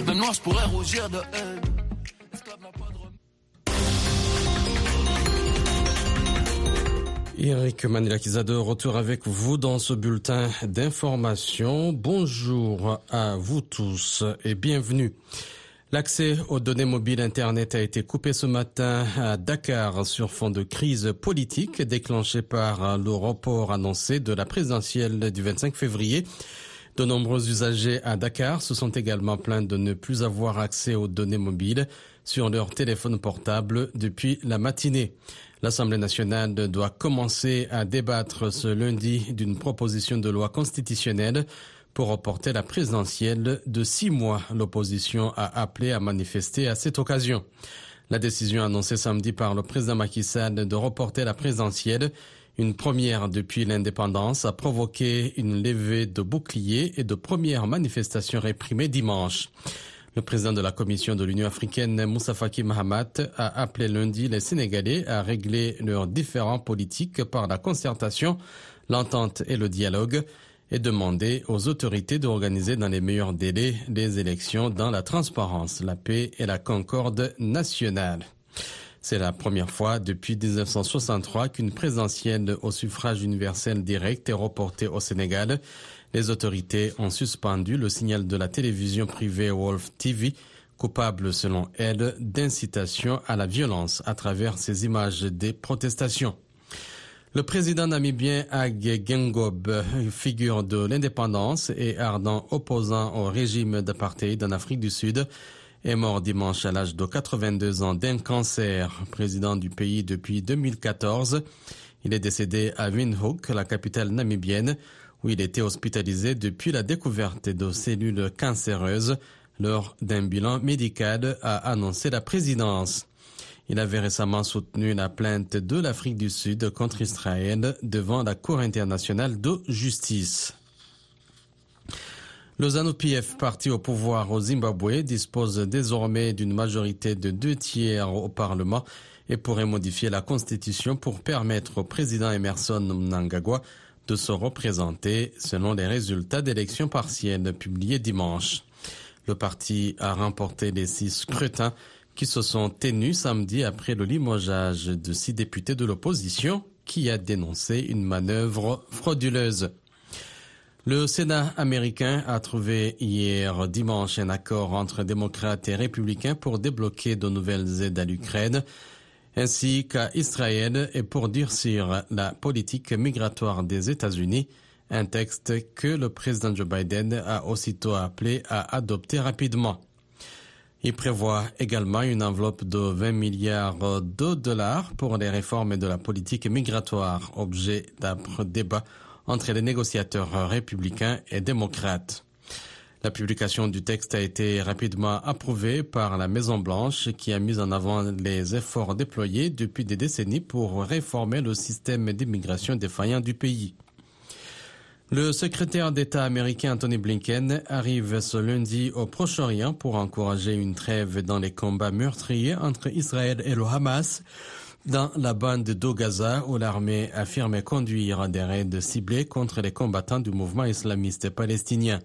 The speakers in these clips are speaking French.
Même moi, je pourrais rougir de haine. Eric Manilakisa de retour avec vous dans ce bulletin d'information. Bonjour à vous tous et bienvenue. L'accès aux données mobiles Internet a été coupé ce matin à Dakar sur fond de crise politique déclenchée par le report annoncé de la présidentielle du 25 février. De nombreux usagers à Dakar se sont également plaints de ne plus avoir accès aux données mobiles sur leur téléphone portable depuis la matinée. L'Assemblée nationale doit commencer à débattre ce lundi d'une proposition de loi constitutionnelle pour reporter la présidentielle de six mois. L'opposition a appelé à manifester à cette occasion. La décision annoncée samedi par le président Macky Sall de reporter la présidentielle, une première depuis l'indépendance, a provoqué une levée de boucliers et de premières manifestations réprimées dimanche. Le président de la Commission de l'Union africaine, Moussa Faki Mahamat, a appelé lundi les Sénégalais à régler leurs différends politiques par la concertation, l'entente et le dialogue et demandé aux autorités d'organiser dans les meilleurs délais les élections dans la transparence, la paix et la concorde nationale. C'est la première fois depuis 1963 qu'une présidentielle au suffrage universel direct est reportée au Sénégal. Les autorités ont suspendu le signal de la télévision privée Wolf TV, coupable selon elle d'incitation à la violence à travers ces images des protestations. Le président namibien Ag Gengob, figure de l'indépendance et ardent opposant au régime d'apartheid en Afrique du Sud, est mort dimanche à l'âge de 82 ans d'un cancer. Président du pays depuis 2014, il est décédé à Windhoek, la capitale namibienne, où il était hospitalisé depuis la découverte de cellules cancéreuses lors d'un bilan médical, a annoncé la présidence. Il avait récemment soutenu la plainte de l'Afrique du Sud contre Israël devant la Cour internationale de justice. Le ZANU-PF, parti au pouvoir au Zimbabwe, dispose désormais d'une majorité de deux tiers au Parlement et pourrait modifier la Constitution pour permettre au président Emerson Mnangagwa de se représenter selon les résultats d'élections partielles publiés dimanche. Le parti a remporté les six scrutins qui se sont tenus samedi après le limogeage de six députés de l'opposition qui a dénoncé une manœuvre frauduleuse. Le Sénat américain a trouvé hier dimanche un accord entre démocrates et républicains pour débloquer de nouvelles aides à l'Ukraine ainsi qu'à Israël et pour durcir la politique migratoire des États-Unis, un texte que le président Joe Biden a aussitôt appelé à adopter rapidement. Il prévoit également une enveloppe de 20 milliards de dollars pour les réformes de la politique migratoire, objet d'âpre débat entre les négociateurs républicains et démocrates. La publication du texte a été rapidement approuvée par la Maison-Blanche qui a mis en avant les efforts déployés depuis des décennies pour réformer le système d'immigration défaillant du pays. Le secrétaire d'État américain Anthony Blinken arrive ce lundi au Proche-Orient pour encourager une trêve dans les combats meurtriers entre Israël et le Hamas dans la bande de Gaza où l'armée affirme conduire des raids ciblés contre les combattants du mouvement islamiste palestinien.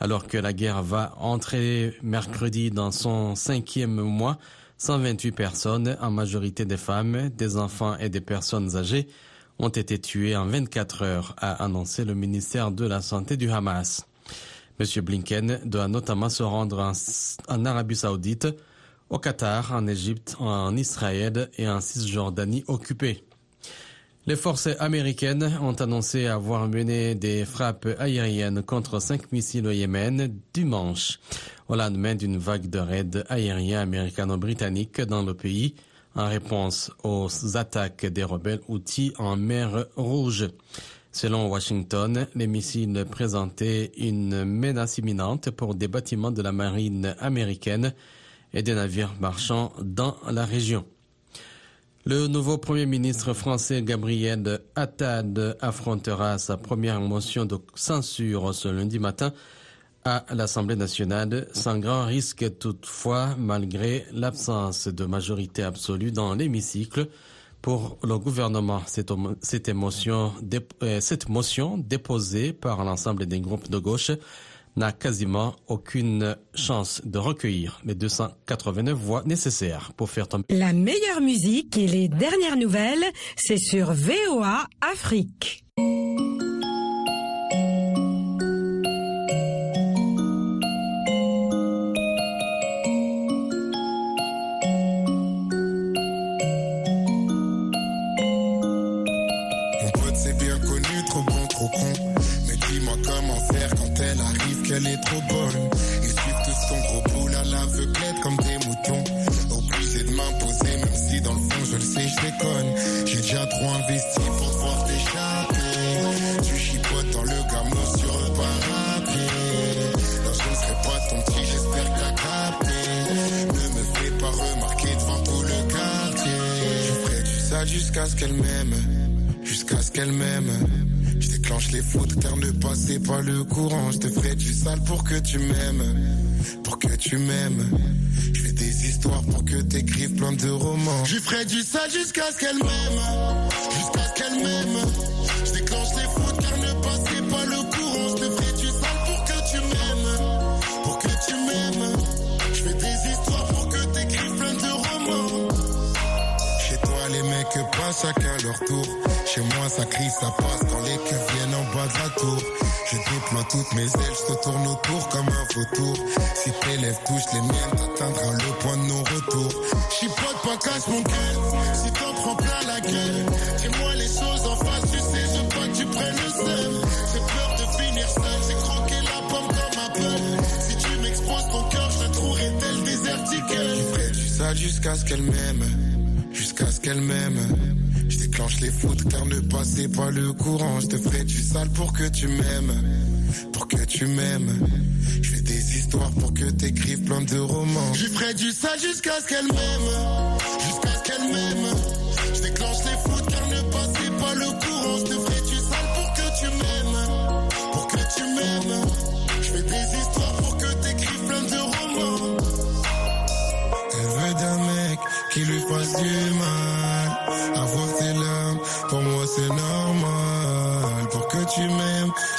Alors que la guerre va entrer mercredi dans son cinquième mois, 128 personnes, en majorité des femmes, des enfants et des personnes âgées, ont été tuées en 24 heures, a annoncé le ministère de la Santé du Hamas. M. Blinken doit notamment se rendre en, en Arabie saoudite, au Qatar, en Égypte, en Israël et en Cisjordanie occupée. Les forces américaines ont annoncé avoir mené des frappes aériennes contre cinq missiles au Yémen dimanche, au lendemain d'une vague de raids aériens américano-britanniques dans le pays, en réponse aux attaques des rebelles outils en mer Rouge. Selon Washington, les missiles présentaient une menace imminente pour des bâtiments de la marine américaine et des navires marchands dans la région. Le nouveau Premier ministre français Gabriel Attal affrontera sa première motion de censure ce lundi matin à l'Assemblée nationale, sans grand risque toutefois, malgré l'absence de majorité absolue dans l'hémicycle. Pour le gouvernement, cette, cette motion déposée par l'ensemble des groupes de gauche n'a quasiment aucune chance de recueillir les 289 voix nécessaires pour faire tomber. La meilleure musique et les dernières nouvelles, c'est sur VOA Afrique. Elle est trop bonne. Ils suivent tous ton gros boule à l'aveuglette comme des moutons. Obligé de m'imposer, même si dans le fond je le sais, je déconne. J'ai déjà trop investi pour te voir t'échapper. Tu chipotes dans le gamin sur un parapluie. Non, je ne serai pas ton petit, j'espère que t'as capté. Ne me fais pas remarquer devant tout le quartier. Je ferai du sale jusqu'à ce qu'elle m'aime. Jusqu'à ce qu'elle m'aime. Déclenche les fautes car ne passez pas le courant. Je te ferai du sale pour que tu m'aimes. Pour que tu m'aimes. Je fais des histoires pour que t'écrives plein de romans. Je ferai du sale jusqu'à ce qu'elle m'aime. Jusqu'à ce qu'elle m'aime. Je déclenche les fautes car ne passez pas le courant. Chacun leur tour. Chez moi, ça crie, ça passe quand les keufs viennent en bas de la tour. Je déploie toutes mes ailes, je te tourne autour comme un vautour. Si tes lèvres touchent les miennes, t'atteindras le point de non-retour. Chipote, pas casse mon cœur. Si t'en prends plein la gueule, dis-moi les choses en face, tu sais, je veux pas que tu prennes le seul. J'ai peur de finir seul, j'ai croqué la pomme comme un peu. Si tu m'exposes ton cœur, je te trouverai tel désertique. Je ferai du sale jusqu'à ce qu'elle m'aime. Jusqu'à ce qu'elle m'aime. Je déclenche les foudres car ne passez pas le courant. Je te ferai du sale pour que tu m'aimes. Pour que tu m'aimes. Je fais des histoires pour que t'écrives plein de romans. Je ferai du sale jusqu'à ce qu'elle m'aime. Jusqu'à ce qu'elle m'aime. Je déclenche les foudres car ne passez pas le courant. Je te ferai du sale pour que tu m'aimes.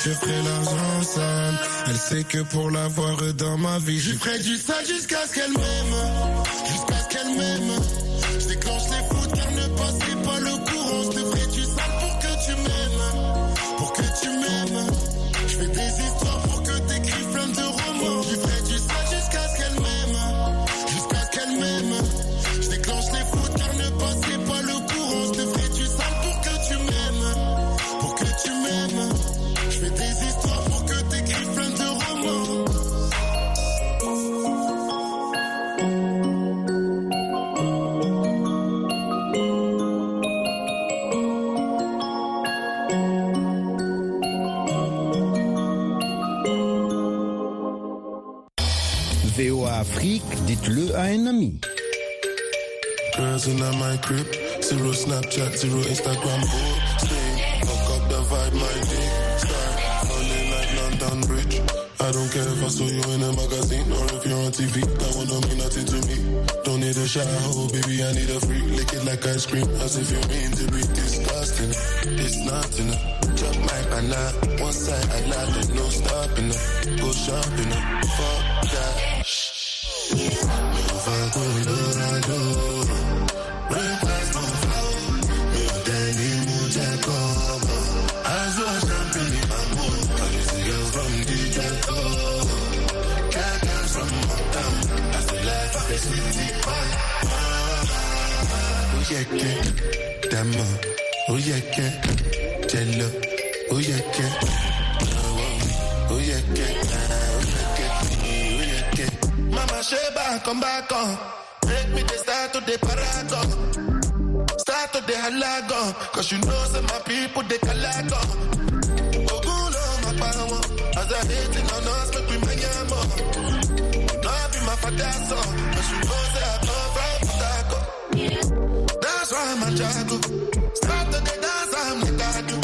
Je ferai l'argent sale. Elle sait que pour l'avoir dans ma vie, je ferai du sale jusqu'à ce qu'elle m'aime. Jusqu'à ce qu'elle m'aime. Je déclenche les foudres car ne passez pas le courant. Je te ferai du sale pour que tu m'aimes. Pour que tu m'aimes. Je fais des histoires pour que t'écrives plein de romans. VOA Afrique, dites-le à un ami. Zero Snapchat, zero Instagram, full stay. Fuck up the vibe, my dick start falling like London Bridge. I don't care if I saw you in a magazine or if you're on TV. That one don't mean nothing to me. Don't need a shower, oh baby, I need a freak. Lick it like ice cream, as if you mean to be disgusting. It's nothing. Drop my banana, one side I lie, there's no stopping. Go shopping, fuck that. Oh yeah, yeah. Dama. Oh yeah, yeah. Jello. Oh yeah, yeah. Oh yeah, yeah. Oh yeah, yeah. Oh yeah, yeah. Mama Sheba, come back on. Make me the start to the paragon. Start to the halagon. Cause you know some my people they calago. Ogulo, my power. As I hate it on us, make we make them up. Not be my father's son. Cause you know say I come a the I'm the oh.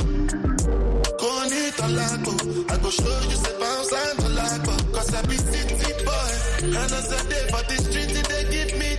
you say bounce and the lago. Cause I be city boy. And as I day for the street, they give me